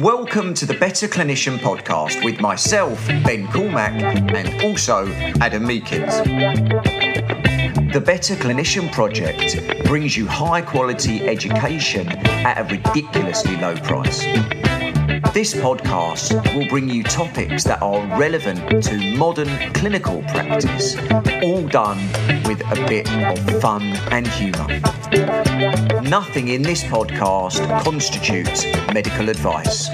Welcome to the Better Clinician podcast with myself, Ben Cormack, and also Adam Meekins. The Better Clinician Project brings you high quality education at a ridiculously low price. This podcast will bring you topics that are relevant to modern clinical practice, all done with a bit of fun and humour. Nothing in this podcast constitutes medical advice.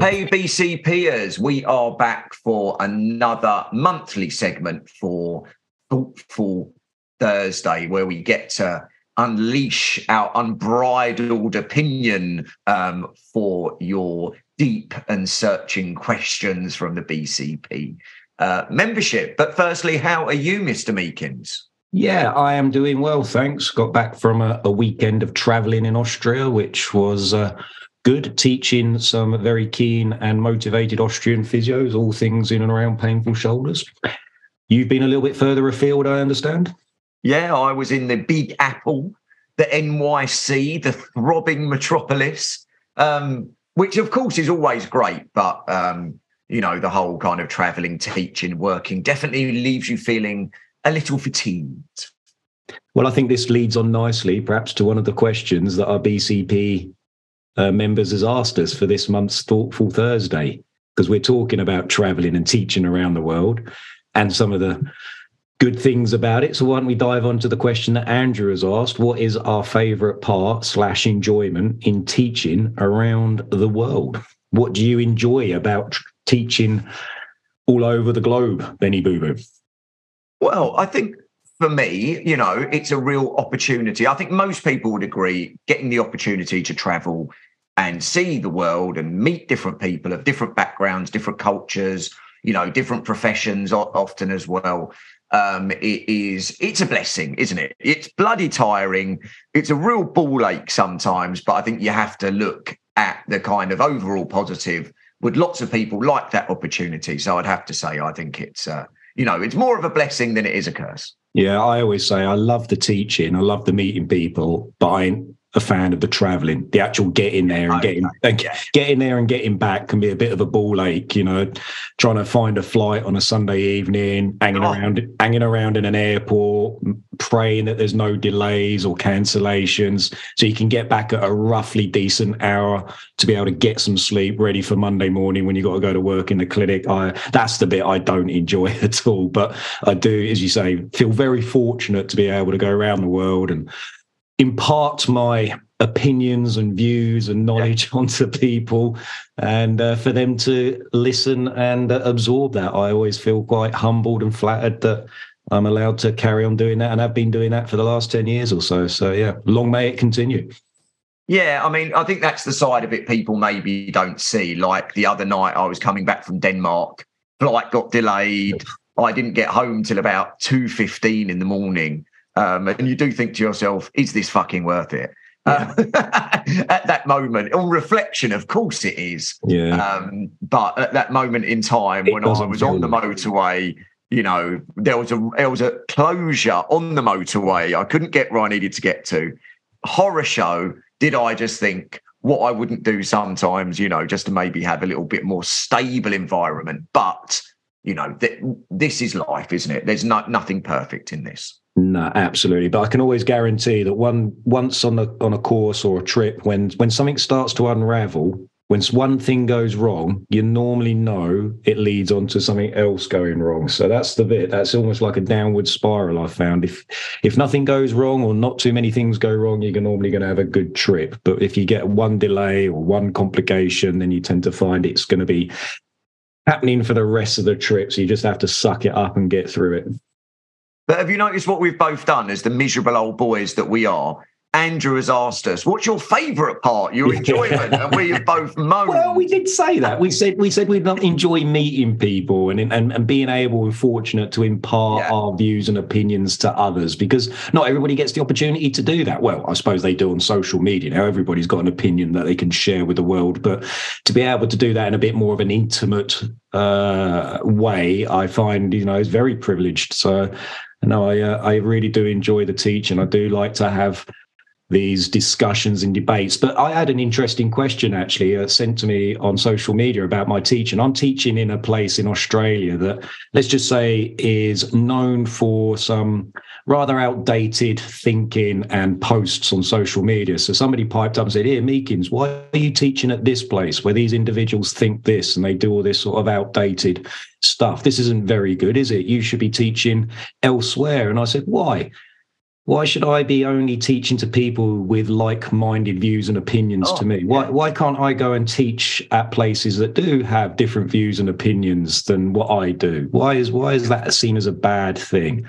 Hey BCPers, we are back for another monthly segment for Thoughtful Thursday, where we get to unleash our unbridled opinion um, for your deep and searching questions from the BCP uh, membership. But firstly, how are you, Mr. Meekins? Yeah, I am doing well, thanks. Got back from a, a weekend of traveling in Austria, which was uh, good, teaching some very keen and motivated Austrian physios, all things in and around painful shoulders. You've been a little bit further afield, I understand. Yeah, I was in the Big Apple, the NYC, the throbbing metropolis, um, which of course is always great, but um, you know, the whole kind of traveling, teaching, working definitely leaves you feeling a little fatigued. Well, I think this leads on nicely, perhaps, to one of the questions that our BCP uh, members has asked us for this month's Thoughtful Thursday, because we're talking about traveling and teaching around the world and some of the good things about it. So why don't we dive on to the question that Andrew has asked? What is our favorite part slash enjoyment in teaching around the world? What do you enjoy about teaching all over the globe, Benny Boo Boo? Well, I think for me, you know, it's a real opportunity. I think most people would agree getting the opportunity to travel and see the world and meet different people of different backgrounds, different cultures, you know, different professions often as well. Um, it is it's a blessing, isn't it? It's bloody tiring. It's a real ball ache sometimes, but I think you have to look at the kind of overall positive would lots of people like that opportunity. So I'd have to say, I think it's, uh, you know, it's more of a blessing than it is a curse. Yeah, I always say I love the teaching, I love the meeting people, but I a fan of the traveling. The actual getting there and getting and getting there and getting back can be a bit of a ball ache, you know, trying to find a flight on a Sunday evening, hanging oh. around hanging around in an airport, praying that there's no delays or cancellations. So you can get back at a roughly decent hour to be able to get some sleep ready for Monday morning when you got to go to work in the clinic. I that's the bit I don't enjoy at all. But I do, as you say, feel very fortunate to be able to go around the world and impart my opinions and views and knowledge yeah. onto people and uh, for them to listen and uh, absorb that i always feel quite humbled and flattered that i'm allowed to carry on doing that and i've been doing that for the last 10 years or so so yeah long may it continue yeah, I mean, I think that's the side of it people maybe don't see. Like the other night, I was coming back from Denmark, flight got delayed. I didn't get home till about two fifteen in the morning, um, and you do think to yourself, is this fucking worth it? Yeah. Uh, at that moment, on reflection, of course it is. Yeah. Um, but at that moment in time, it when I was on the motorway, you know, there was a there was a closure on the motorway. I couldn't get where I needed to get to. Horror show. Did I just think what I wouldn't do sometimes, you know, just to maybe have a little bit more stable environment? But you know, th- this is life, isn't it? There's not nothing perfect in this. No, absolutely. But I can always guarantee that one once on a on a course or a trip, when when something starts to unravel, when one thing goes wrong, you normally know it leads on to something else going wrong. So that's the bit. That's almost like a downward spiral. I've found if if nothing goes wrong or not too many things go wrong, you're normally going to have a good trip. But if you get one delay or one complication, then you tend to find it's going to be happening for the rest of the trip. So you just have to suck it up and get through it. But have you noticed what we've both done as the miserable old boys that we are? Andrew has asked us, "What's your favourite part? Your enjoyment?" and we have both moaned. Well, we did say that. We said we said we'd enjoy meeting people and and, and being able and fortunate to impart yeah. our views and opinions to others because not everybody gets the opportunity to do that. Well, I suppose they do on social media. Now everybody's got an opinion that they can share with the world, but to be able to do that in a bit more of an intimate uh, way, I find you know is very privileged. So no, I uh, I really do enjoy the teaching. I do like to have these discussions and debates. But I had an interesting question actually uh, sent to me on social media about my teaching. I'm teaching in a place in Australia that, let's just say, is known for some rather outdated thinking and posts on social media. So somebody piped up and said, Here, Meekins, why are you teaching at this place where these individuals think this and they do all this sort of outdated stuff? This isn't very good, is it? You should be teaching elsewhere. And I said, Why? Why should I be only teaching to people with like-minded views and opinions oh, to me? Why yeah. why can't I go and teach at places that do have different views and opinions than what I do? Why is why is that seen as a bad thing?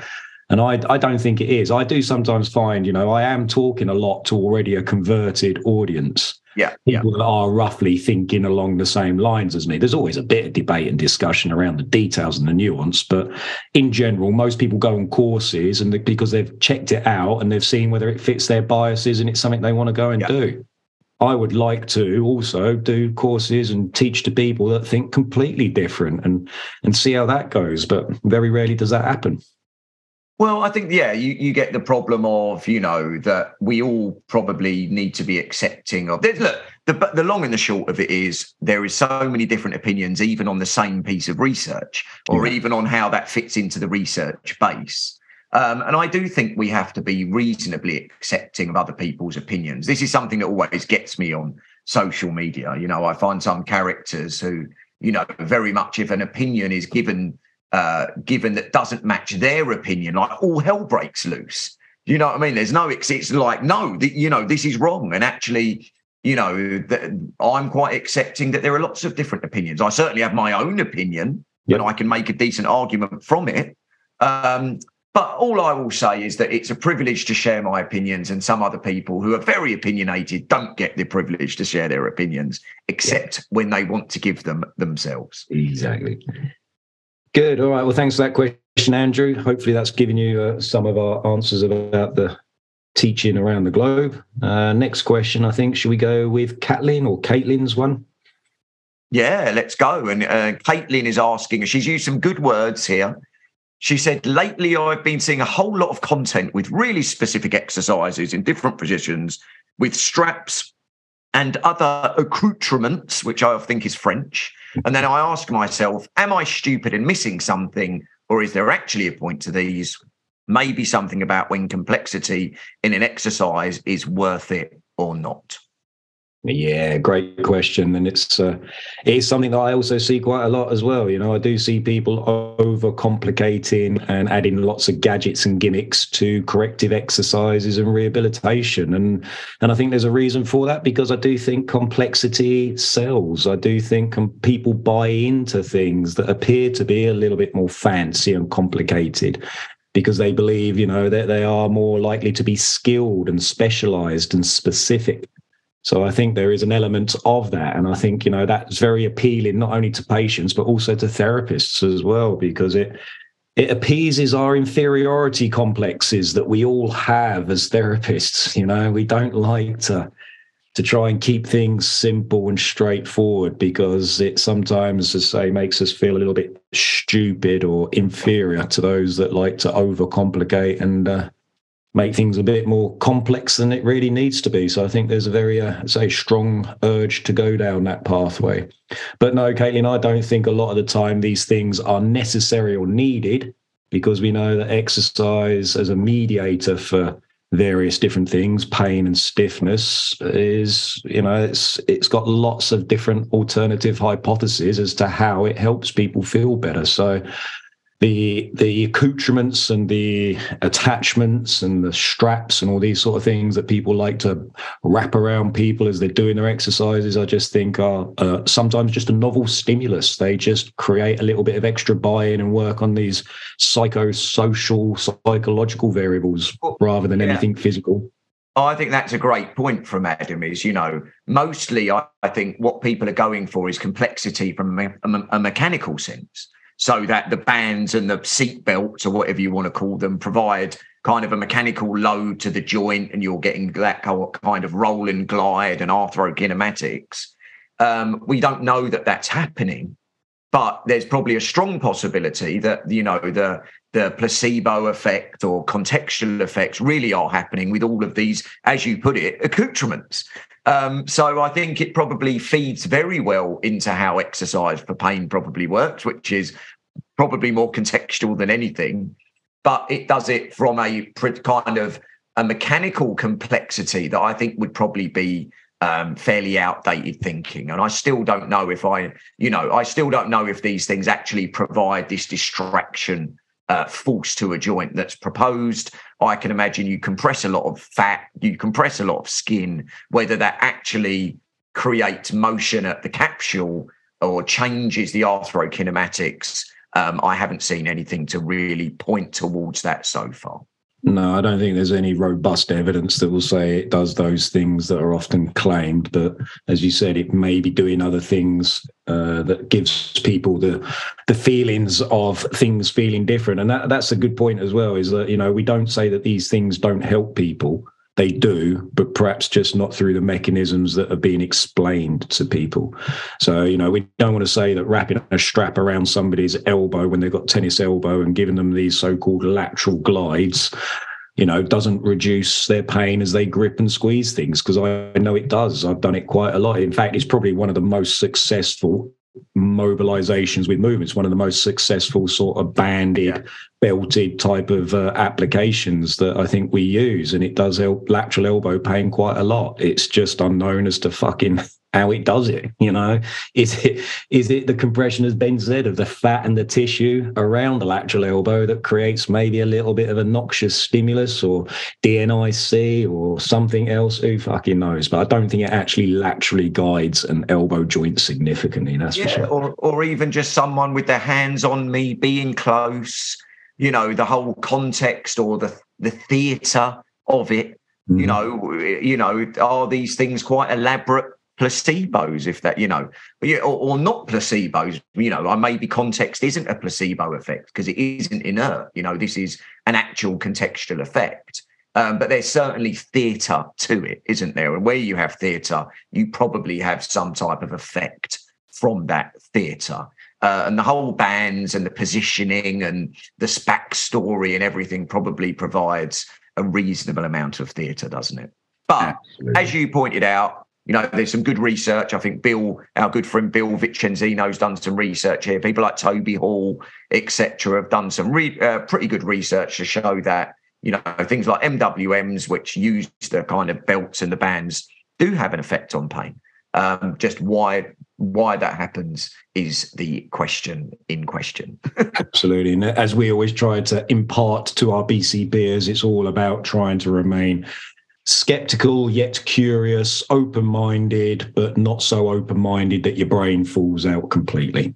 And I, I don't think it is. I do sometimes find, you know, I am talking a lot to already a converted audience yeah, people yeah. are roughly thinking along the same lines as me. There's always a bit of debate and discussion around the details and the nuance, but in general, most people go on courses and because they've checked it out and they've seen whether it fits their biases and it's something they want to go and yeah. do. I would like to also do courses and teach to people that think completely different and and see how that goes. But very rarely does that happen. Well, I think yeah, you, you get the problem of you know that we all probably need to be accepting of. Look, the the long and the short of it is there is so many different opinions, even on the same piece of research, or yeah. even on how that fits into the research base. Um, and I do think we have to be reasonably accepting of other people's opinions. This is something that always gets me on social media. You know, I find some characters who, you know, very much if an opinion is given uh, given that doesn't match their opinion, like all hell breaks loose. You know what I mean? There's no, it's, it's like, no, the, you know, this is wrong. And actually, you know, the, I'm quite accepting that there are lots of different opinions. I certainly have my own opinion yep. and I can make a decent argument from it. Um, but all I will say is that it's a privilege to share my opinions, and some other people who are very opinionated don't get the privilege to share their opinions, except when they want to give them themselves. Exactly. Good. All right. Well, thanks for that question, Andrew. Hopefully, that's given you uh, some of our answers about the teaching around the globe. Uh, next question, I think, should we go with Caitlin or Caitlin's one? Yeah, let's go. And uh, Caitlin is asking, she's used some good words here. She said, lately I've been seeing a whole lot of content with really specific exercises in different positions with straps and other accoutrements, which I think is French. And then I ask myself, am I stupid and missing something? Or is there actually a point to these? Maybe something about when complexity in an exercise is worth it or not. Yeah, great question, and it's uh, it's something that I also see quite a lot as well. You know, I do see people overcomplicating and adding lots of gadgets and gimmicks to corrective exercises and rehabilitation, and and I think there's a reason for that because I do think complexity sells. I do think people buy into things that appear to be a little bit more fancy and complicated, because they believe, you know, that they are more likely to be skilled and specialized and specific. So I think there is an element of that. And I think, you know, that's very appealing not only to patients, but also to therapists as well, because it it appeases our inferiority complexes that we all have as therapists. You know, we don't like to to try and keep things simple and straightforward because it sometimes, as I say, makes us feel a little bit stupid or inferior to those that like to overcomplicate and uh, make things a bit more complex than it really needs to be. So I think there's a very, uh, say, strong urge to go down that pathway. But no, Caitlin, I don't think a lot of the time these things are necessary or needed because we know that exercise as a mediator for various different things pain and stiffness is you know it's it's got lots of different alternative hypotheses as to how it helps people feel better so the the accoutrements and the attachments and the straps and all these sort of things that people like to wrap around people as they're doing their exercises, I just think are uh, sometimes just a novel stimulus. They just create a little bit of extra buy-in and work on these psychosocial, psychological variables rather than yeah. anything physical. Oh, I think that's a great point from Adam. Is you know mostly I, I think what people are going for is complexity from a, a, a mechanical sense so that the bands and the seat belts or whatever you want to call them provide kind of a mechanical load to the joint and you're getting that kind of roll and glide and arthrokinematics. Um, we don't know that that's happening, but there's probably a strong possibility that you know the the placebo effect or contextual effects really are happening with all of these, as you put it, accoutrements. Um, so I think it probably feeds very well into how exercise for pain probably works, which is probably more contextual than anything. But it does it from a kind of a mechanical complexity that I think would probably be um, fairly outdated thinking. And I still don't know if I, you know, I still don't know if these things actually provide this distraction uh, force to a joint that's proposed. I can imagine you compress a lot of fat, you compress a lot of skin, whether that actually creates motion at the capsule or changes the arthrokinematics. Um, I haven't seen anything to really point towards that so far. No, I don't think there's any robust evidence that will say it does those things that are often claimed. But as you said, it may be doing other things uh, that gives people the the feelings of things feeling different. And that, that's a good point as well. Is that you know we don't say that these things don't help people they do, but perhaps just not through the mechanisms that are being explained to people. So, you know, we don't want to say that wrapping a strap around somebody's elbow when they've got tennis elbow and giving them these so called lateral glides you know, doesn't reduce their pain as they grip and squeeze things because I know it does. I've done it quite a lot. In fact, it's probably one of the most successful mobilizations with movements, one of the most successful sort of banded, yeah. belted type of uh, applications that I think we use. And it does help lateral elbow pain quite a lot. It's just unknown as to fucking how it does it. You know, is it is it the compression, as Ben said, of the fat and the tissue around the lateral elbow that creates maybe a little bit of a noxious stimulus or DNIC or something else? Who fucking knows? But I don't think it actually laterally glides an elbow joint significantly. That's yeah, for sure. Or or even just someone with their hands on me, being close. You know, the whole context or the the theatre of it. Mm. You know, you know, are these things quite elaborate placebos if that you know or, or not placebos you know I maybe context isn't a placebo effect because it isn't inert you know this is an actual contextual effect um, but there's certainly theatre to it isn't there and where you have theatre you probably have some type of effect from that theatre uh, and the whole bands and the positioning and the SPAC story and everything probably provides a reasonable amount of theatre, doesn't it? But Absolutely. as you pointed out, you know, there's some good research. I think Bill, our good friend Bill Vicenzino, has done some research here. People like Toby Hall, etc., have done some re- uh, pretty good research to show that you know things like MWMs, which use the kind of belts and the bands, do have an effect on pain. Um, just why why that happens is the question in question. Absolutely, and as we always try to impart to our BCPers, it's all about trying to remain skeptical yet curious, open minded, but not so open minded that your brain falls out completely.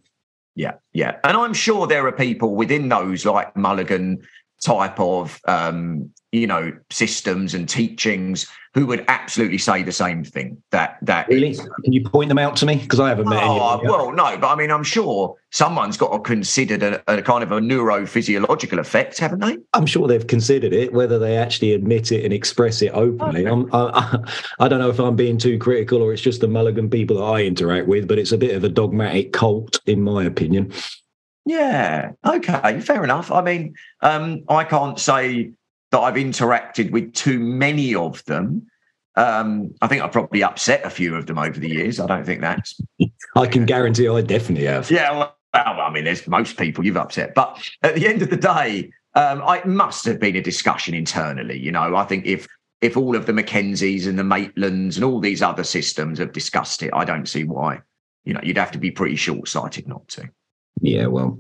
Yeah, yeah. And I'm sure there are people within those like Mulligan type of um, you know systems and teachings who would absolutely say the same thing. That that really can you point them out to me because I haven't met oh, any. Well, no, but I mean, I'm sure someone's got to consider a, a, kind of a neurophysiological effect, haven't they? I'm sure they've considered it. Whether they actually admit it and express it openly, okay. I, I don't know if I'm being too critical or it's just the Mulligan people that I interact with, but it's a bit of a dogmatic cult, in my opinion. Yeah. Okay. Fair enough. I mean, um, I can't say that I've interacted with too many of them. Um, I think I've probably upset a few of them over the years. I don't think that's. I can guarantee I definitely have. Yeah. Well, I mean, there's most people you've upset, but at the end of the day, um, it must have been a discussion internally. You know, I think if if all of the McKenzies and the Maitlands and all these other systems have discussed it, I don't see why. You know, you'd have to be pretty short sighted not to. Yeah, well,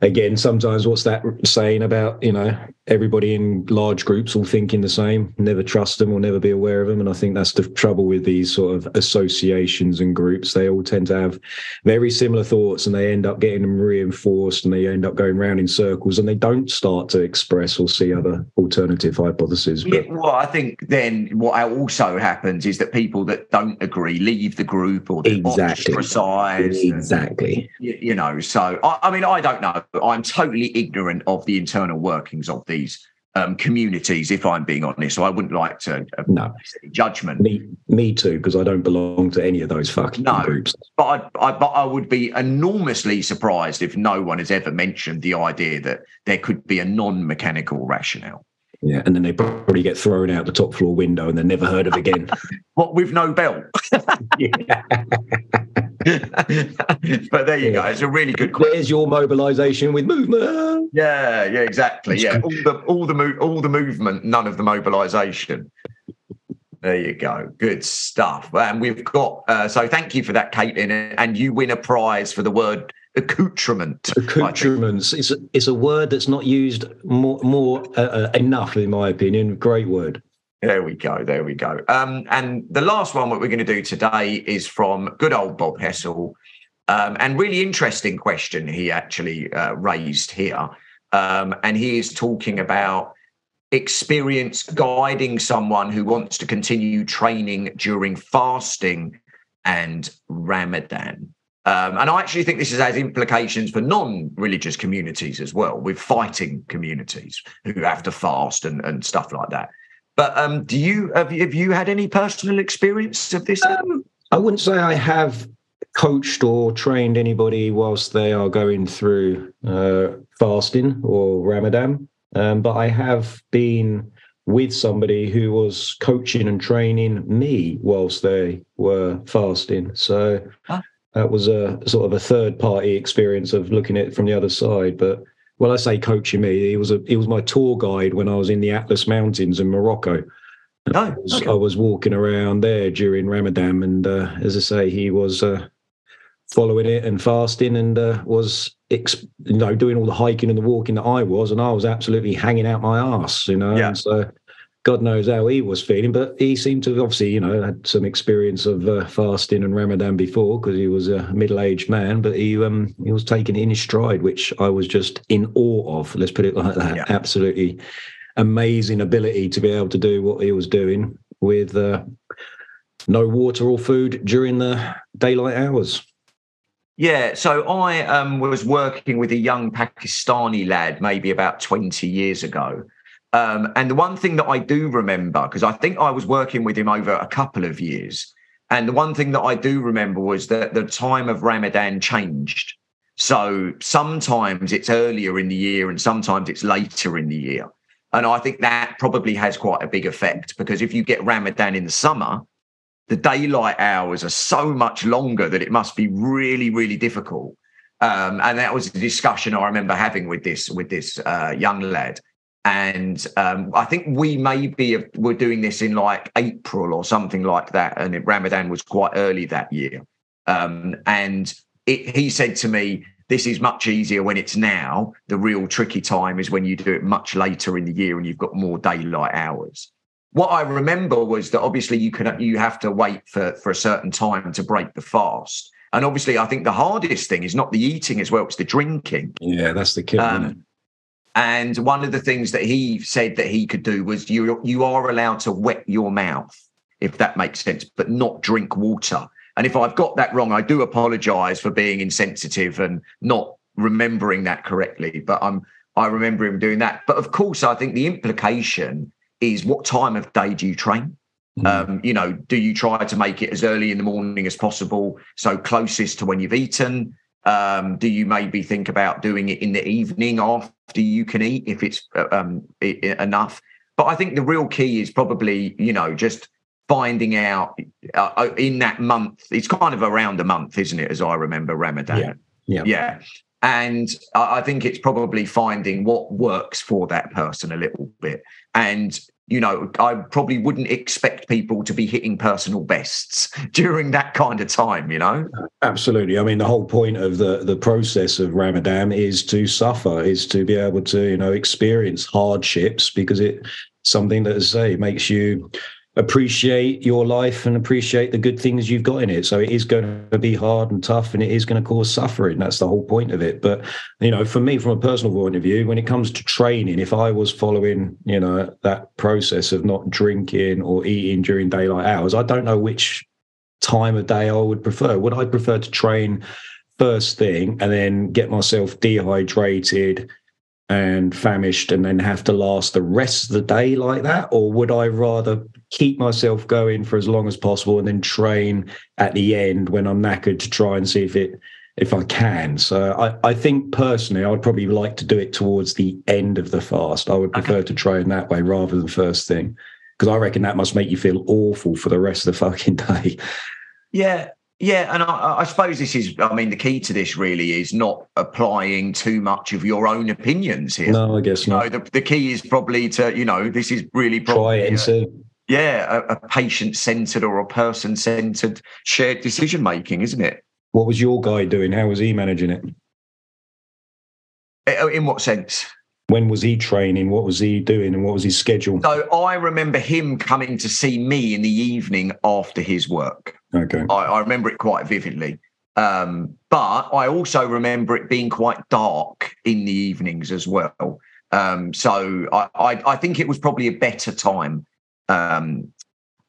again, sometimes what's that saying about, you know, everybody in large groups all thinking the same, never trust them or never be aware of them. And I think that's the trouble with these sort of associations and groups. They all tend to have very similar thoughts and they end up getting them reinforced and they end up going round in circles and they don't start to express or see other alternative hypotheses. But... Yeah, well, I think then what also happens is that people that don't agree leave the group or exactly. ostracize. Exactly. And, you know, so I, I, mean, I don't know. I'm totally ignorant of the internal workings of these um, communities, if I'm being honest. So I wouldn't like to uh, no judgment. Me, me too, because I don't belong to any of those fucking no, groups. But I, I, but I would be enormously surprised if no one has ever mentioned the idea that there could be a non-mechanical rationale. Yeah, and then they probably get thrown out the top floor window and they're never heard of again. what with no belt? but there you yeah. go. It's a really good question. There's your mobilisation with movement. Yeah, yeah, exactly. Yeah, all the all the mo- all the movement, none of the mobilisation. There you go. Good stuff. And we've got uh, so thank you for that, Caitlin. And you win a prize for the word accoutrement. Accoutrements. It's a, it's a word that's not used more more uh, uh, enough, in my opinion. Great word. There we go. There we go. Um, and the last one, what we're going to do today is from good old Bob Hessel. Um, and really interesting question he actually uh, raised here. Um, and he is talking about experience guiding someone who wants to continue training during fasting and Ramadan. Um, and I actually think this has implications for non-religious communities as well, with fighting communities who have to fast and, and stuff like that. But um, do you have, you have you had any personal experience of this? Um, I wouldn't say I have coached or trained anybody whilst they are going through uh, fasting or Ramadan, um, but I have been with somebody who was coaching and training me whilst they were fasting. So huh? that was a sort of a third party experience of looking at it from the other side, but well, I say coaching me. He was a he was my tour guide when I was in the Atlas Mountains in Morocco. Oh, I, was, okay. I was walking around there during Ramadan, and uh, as I say, he was uh, following it and fasting, and uh, was you know doing all the hiking and the walking that I was, and I was absolutely hanging out my ass, you know. Yeah. And so God knows how he was feeling, but he seemed to have obviously, you know, had some experience of uh, fasting and Ramadan before because he was a middle-aged man. But he um, he was taking it in his stride, which I was just in awe of. Let's put it like that. Yeah. Absolutely amazing ability to be able to do what he was doing with uh, no water or food during the daylight hours. Yeah, so I um, was working with a young Pakistani lad maybe about 20 years ago um, and the one thing that I do remember, because I think I was working with him over a couple of years, and the one thing that I do remember was that the time of Ramadan changed. So sometimes it's earlier in the year and sometimes it's later in the year. And I think that probably has quite a big effect because if you get Ramadan in the summer, the daylight hours are so much longer that it must be really, really difficult. Um, and that was a discussion I remember having with this with this uh, young lad and um, I think we maybe were doing this in like April or something like that, and it, Ramadan was quite early that year. Um, and it, he said to me, "This is much easier when it's now. The real tricky time is when you do it much later in the year and you've got more daylight hours." What I remember was that obviously you can you have to wait for for a certain time to break the fast. And obviously, I think the hardest thing is not the eating as well; it's the drinking. Yeah, that's the key. Um, and one of the things that he said that he could do was you you are allowed to wet your mouth, if that makes sense, but not drink water. And if I've got that wrong, I do apologize for being insensitive and not remembering that correctly. But I'm I remember him doing that. But of course, I think the implication is what time of day do you train? Mm. Um, you know, do you try to make it as early in the morning as possible, so closest to when you've eaten? Um, do you maybe think about doing it in the evening after you can eat if it's uh, um, enough? But I think the real key is probably, you know, just finding out uh, uh, in that month. It's kind of around a month, isn't it? As I remember Ramadan. Yeah. Yeah. yeah. And I think it's probably finding what works for that person a little bit. And you know, I probably wouldn't expect people to be hitting personal bests during that kind of time, you know? Absolutely. I mean, the whole point of the, the process of Ramadan is to suffer, is to be able to, you know, experience hardships because it something that, as I say, makes you appreciate your life and appreciate the good things you've got in it. So it is going to be hard and tough and it is going to cause suffering. That's the whole point of it. But, you know, for me, from a personal point of view, when it comes to training, if I was following, you know, that process of not drinking or eating during daylight hours, I don't know which time of day I would prefer. Would I prefer to train first thing and then get myself dehydrated? And famished and then have to last the rest of the day like that? Or would I rather keep myself going for as long as possible and then train at the end when I'm knackered to try and see if it if I can. So I, I think personally I would probably like to do it towards the end of the fast. I would prefer okay. to train that way rather than first thing. Because I reckon that must make you feel awful for the rest of the fucking day. Yeah, yeah, and I, I, suppose this is, I mean, the key to this really is not applying too much of your own opinions here. No, I guess you not. Know, the, the key is probably to, you know, this is really probably. Try it and see. Yeah, a, a patient centered or a person centered shared decision making, isn't it? What was your guy doing? How was he managing it? Uh, in what sense? When was he training? What was he doing? And what was his schedule? So I remember him coming to see me in the evening after his work. Okay. I, I remember it quite vividly. Um, but I also remember it being quite dark in the evenings as well. Um, so I, I, I, think it was probably a better time. Um,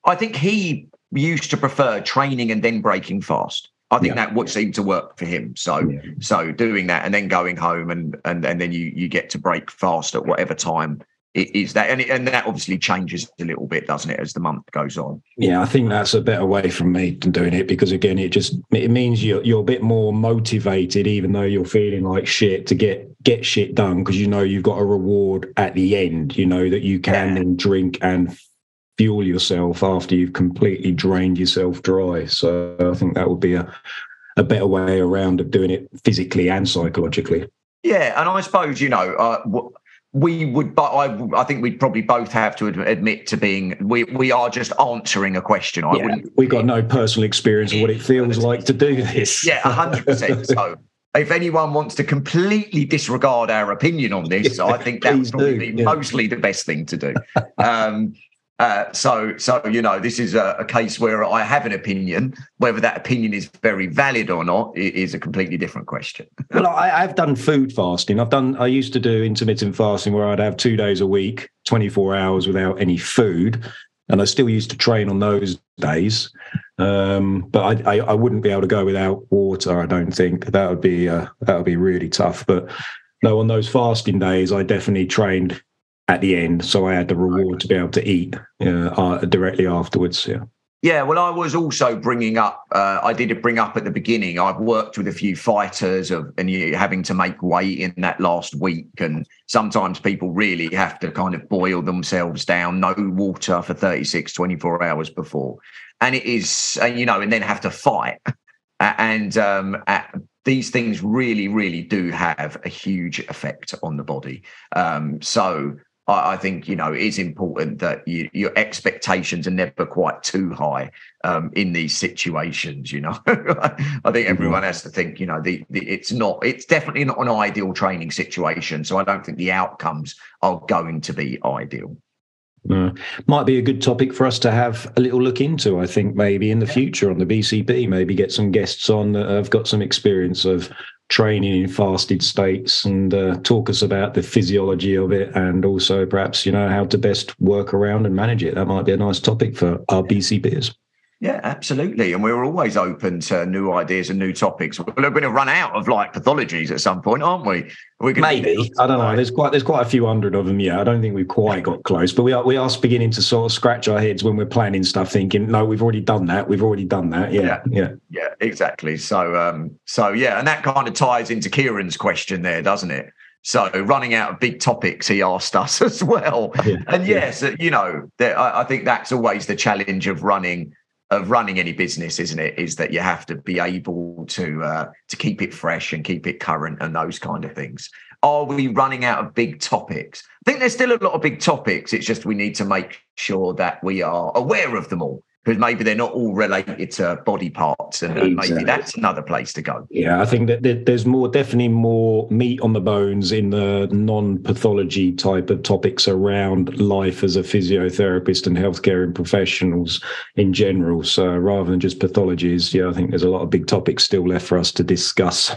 I think he used to prefer training and then breaking fast. I think yeah. that would seem to work for him. So yeah. so doing that and then going home and and and then you you get to break fast at whatever time it is that and it, and that obviously changes a little bit, doesn't it, as the month goes on? Yeah, I think that's a better way from me than doing it because again, it just it means you're you're a bit more motivated, even though you're feeling like shit to get get shit done because you know you've got a reward at the end. You know that you can yeah. then drink and fuel yourself after you've completely drained yourself dry. So I think that would be a, a better way around of doing it physically and psychologically. Yeah, and I suppose you know uh, we would, but I, I think we'd probably both have to admit to being we we are just answering a question. I yeah, we've got no personal experience of what it feels like to do this. Yeah, hundred percent. So if anyone wants to completely disregard our opinion on this, yeah, I think that would probably do. be yeah. mostly the best thing to do. Um, uh, so, so you know, this is a, a, case where I have an opinion. Whether that opinion is very valid or not is a completely different question. well, I, have done food fasting. I've done. I used to do intermittent fasting where I'd have two days a week, twenty four hours without any food, and I still used to train on those days. Um, but I, I, I, wouldn't be able to go without water. I don't think that would be uh, that would be really tough. But no, on those fasting days, I definitely trained at the end. So I had the reward to be able to eat uh, directly afterwards. Yeah. Yeah, well, I was also bringing up. Uh, I did bring up at the beginning. I've worked with a few fighters of, and you having to make weight in that last week, and sometimes people really have to kind of boil themselves down, no water for 36, 24 hours before, and it is, and you know, and then have to fight, and um, these things really, really do have a huge effect on the body. Um, so I, I think you know it's important that you, your expectations are never quite too high um, in these situations. You know, I think mm-hmm. everyone has to think. You know, the, the it's not. It's definitely not an ideal training situation. So I don't think the outcomes are going to be ideal. Might be a good topic for us to have a little look into. I think maybe in the future on the BCP, maybe get some guests on that have got some experience of training in fasted states and uh, talk us about the physiology of it and also perhaps you know how to best work around and manage it. That might be a nice topic for our bcpers yeah, absolutely. And we're always open to new ideas and new topics. We're going to run out of like pathologies at some point, aren't we? we Maybe. I don't know. There's quite there's quite a few hundred of them. Yeah, I don't think we've quite got close, but we are we are beginning to sort of scratch our heads when we're planning stuff, thinking, no, we've already done that. We've already done that. Yeah, yeah, yeah, yeah exactly. So, um, so yeah, and that kind of ties into Kieran's question there, doesn't it? So running out of big topics, he asked us as well. Yeah, and yes, yeah. you know, I think that's always the challenge of running of running any business, isn't it? Is that you have to be able to uh, to keep it fresh and keep it current and those kind of things. Are we running out of big topics? I think there's still a lot of big topics. It's just we need to make sure that we are aware of them all because maybe they're not all related to body parts, and, and maybe that's another place to go. Yeah, I think that there's more, definitely more meat on the bones in the non-pathology type of topics around life as a physiotherapist and healthcare and professionals in general. So rather than just pathologies, yeah, I think there's a lot of big topics still left for us to discuss.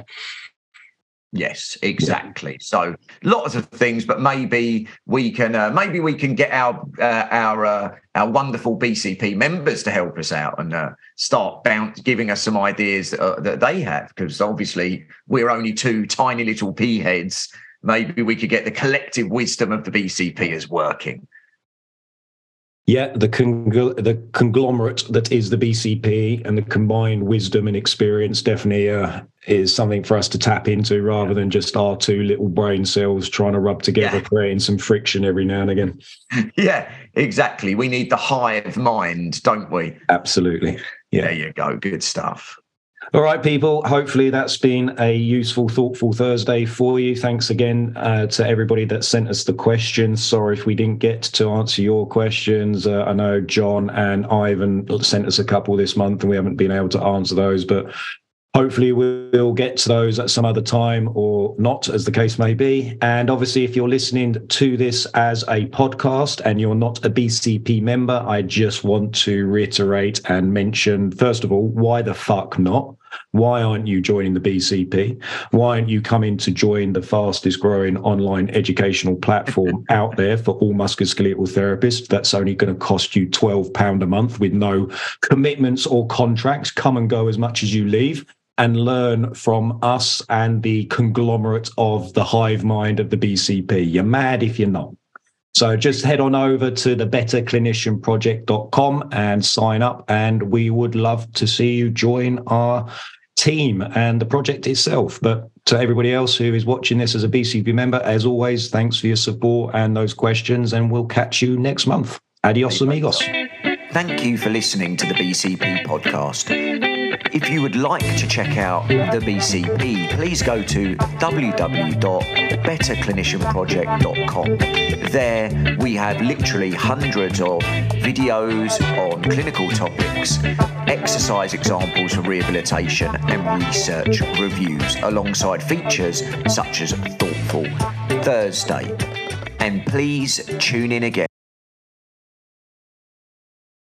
Yes, exactly. Yeah. So lots of things, but maybe we can uh, maybe we can get our uh, our uh, our wonderful BCP members to help us out and uh, start bounce, giving us some ideas uh, that they have, because obviously we're only two tiny little pea heads maybe we could get the collective wisdom of the BCP as working. Yeah, the, congl- the conglomerate that is the BCP and the combined wisdom and experience definitely uh, is something for us to tap into rather than just our two little brain cells trying to rub together, yeah. creating some friction every now and again. Yeah, exactly. We need the hive mind, don't we? Absolutely. Yeah. There you go. Good stuff. All right, people. Hopefully, that's been a useful, thoughtful Thursday for you. Thanks again uh, to everybody that sent us the questions. Sorry if we didn't get to answer your questions. Uh, I know John and Ivan sent us a couple this month, and we haven't been able to answer those. But Hopefully, we'll get to those at some other time or not, as the case may be. And obviously, if you're listening to this as a podcast and you're not a BCP member, I just want to reiterate and mention, first of all, why the fuck not? Why aren't you joining the BCP? Why aren't you coming to join the fastest growing online educational platform out there for all musculoskeletal therapists? That's only going to cost you £12 a month with no commitments or contracts. Come and go as much as you leave and learn from us and the conglomerate of the hive mind of the BCP. You're mad if you're not. So just head on over to the betterclinicianproject.com and sign up. And we would love to see you join our team and the project itself. But to everybody else who is watching this as a BCP member, as always, thanks for your support and those questions. And we'll catch you next month. Adios, amigos. Thank you for listening to the BCP podcast. If you would like to check out the BCP, please go to www.betterclinicianproject.com. There we have literally hundreds of videos on clinical topics, exercise examples for rehabilitation, and research reviews, alongside features such as Thoughtful Thursday. And please tune in again.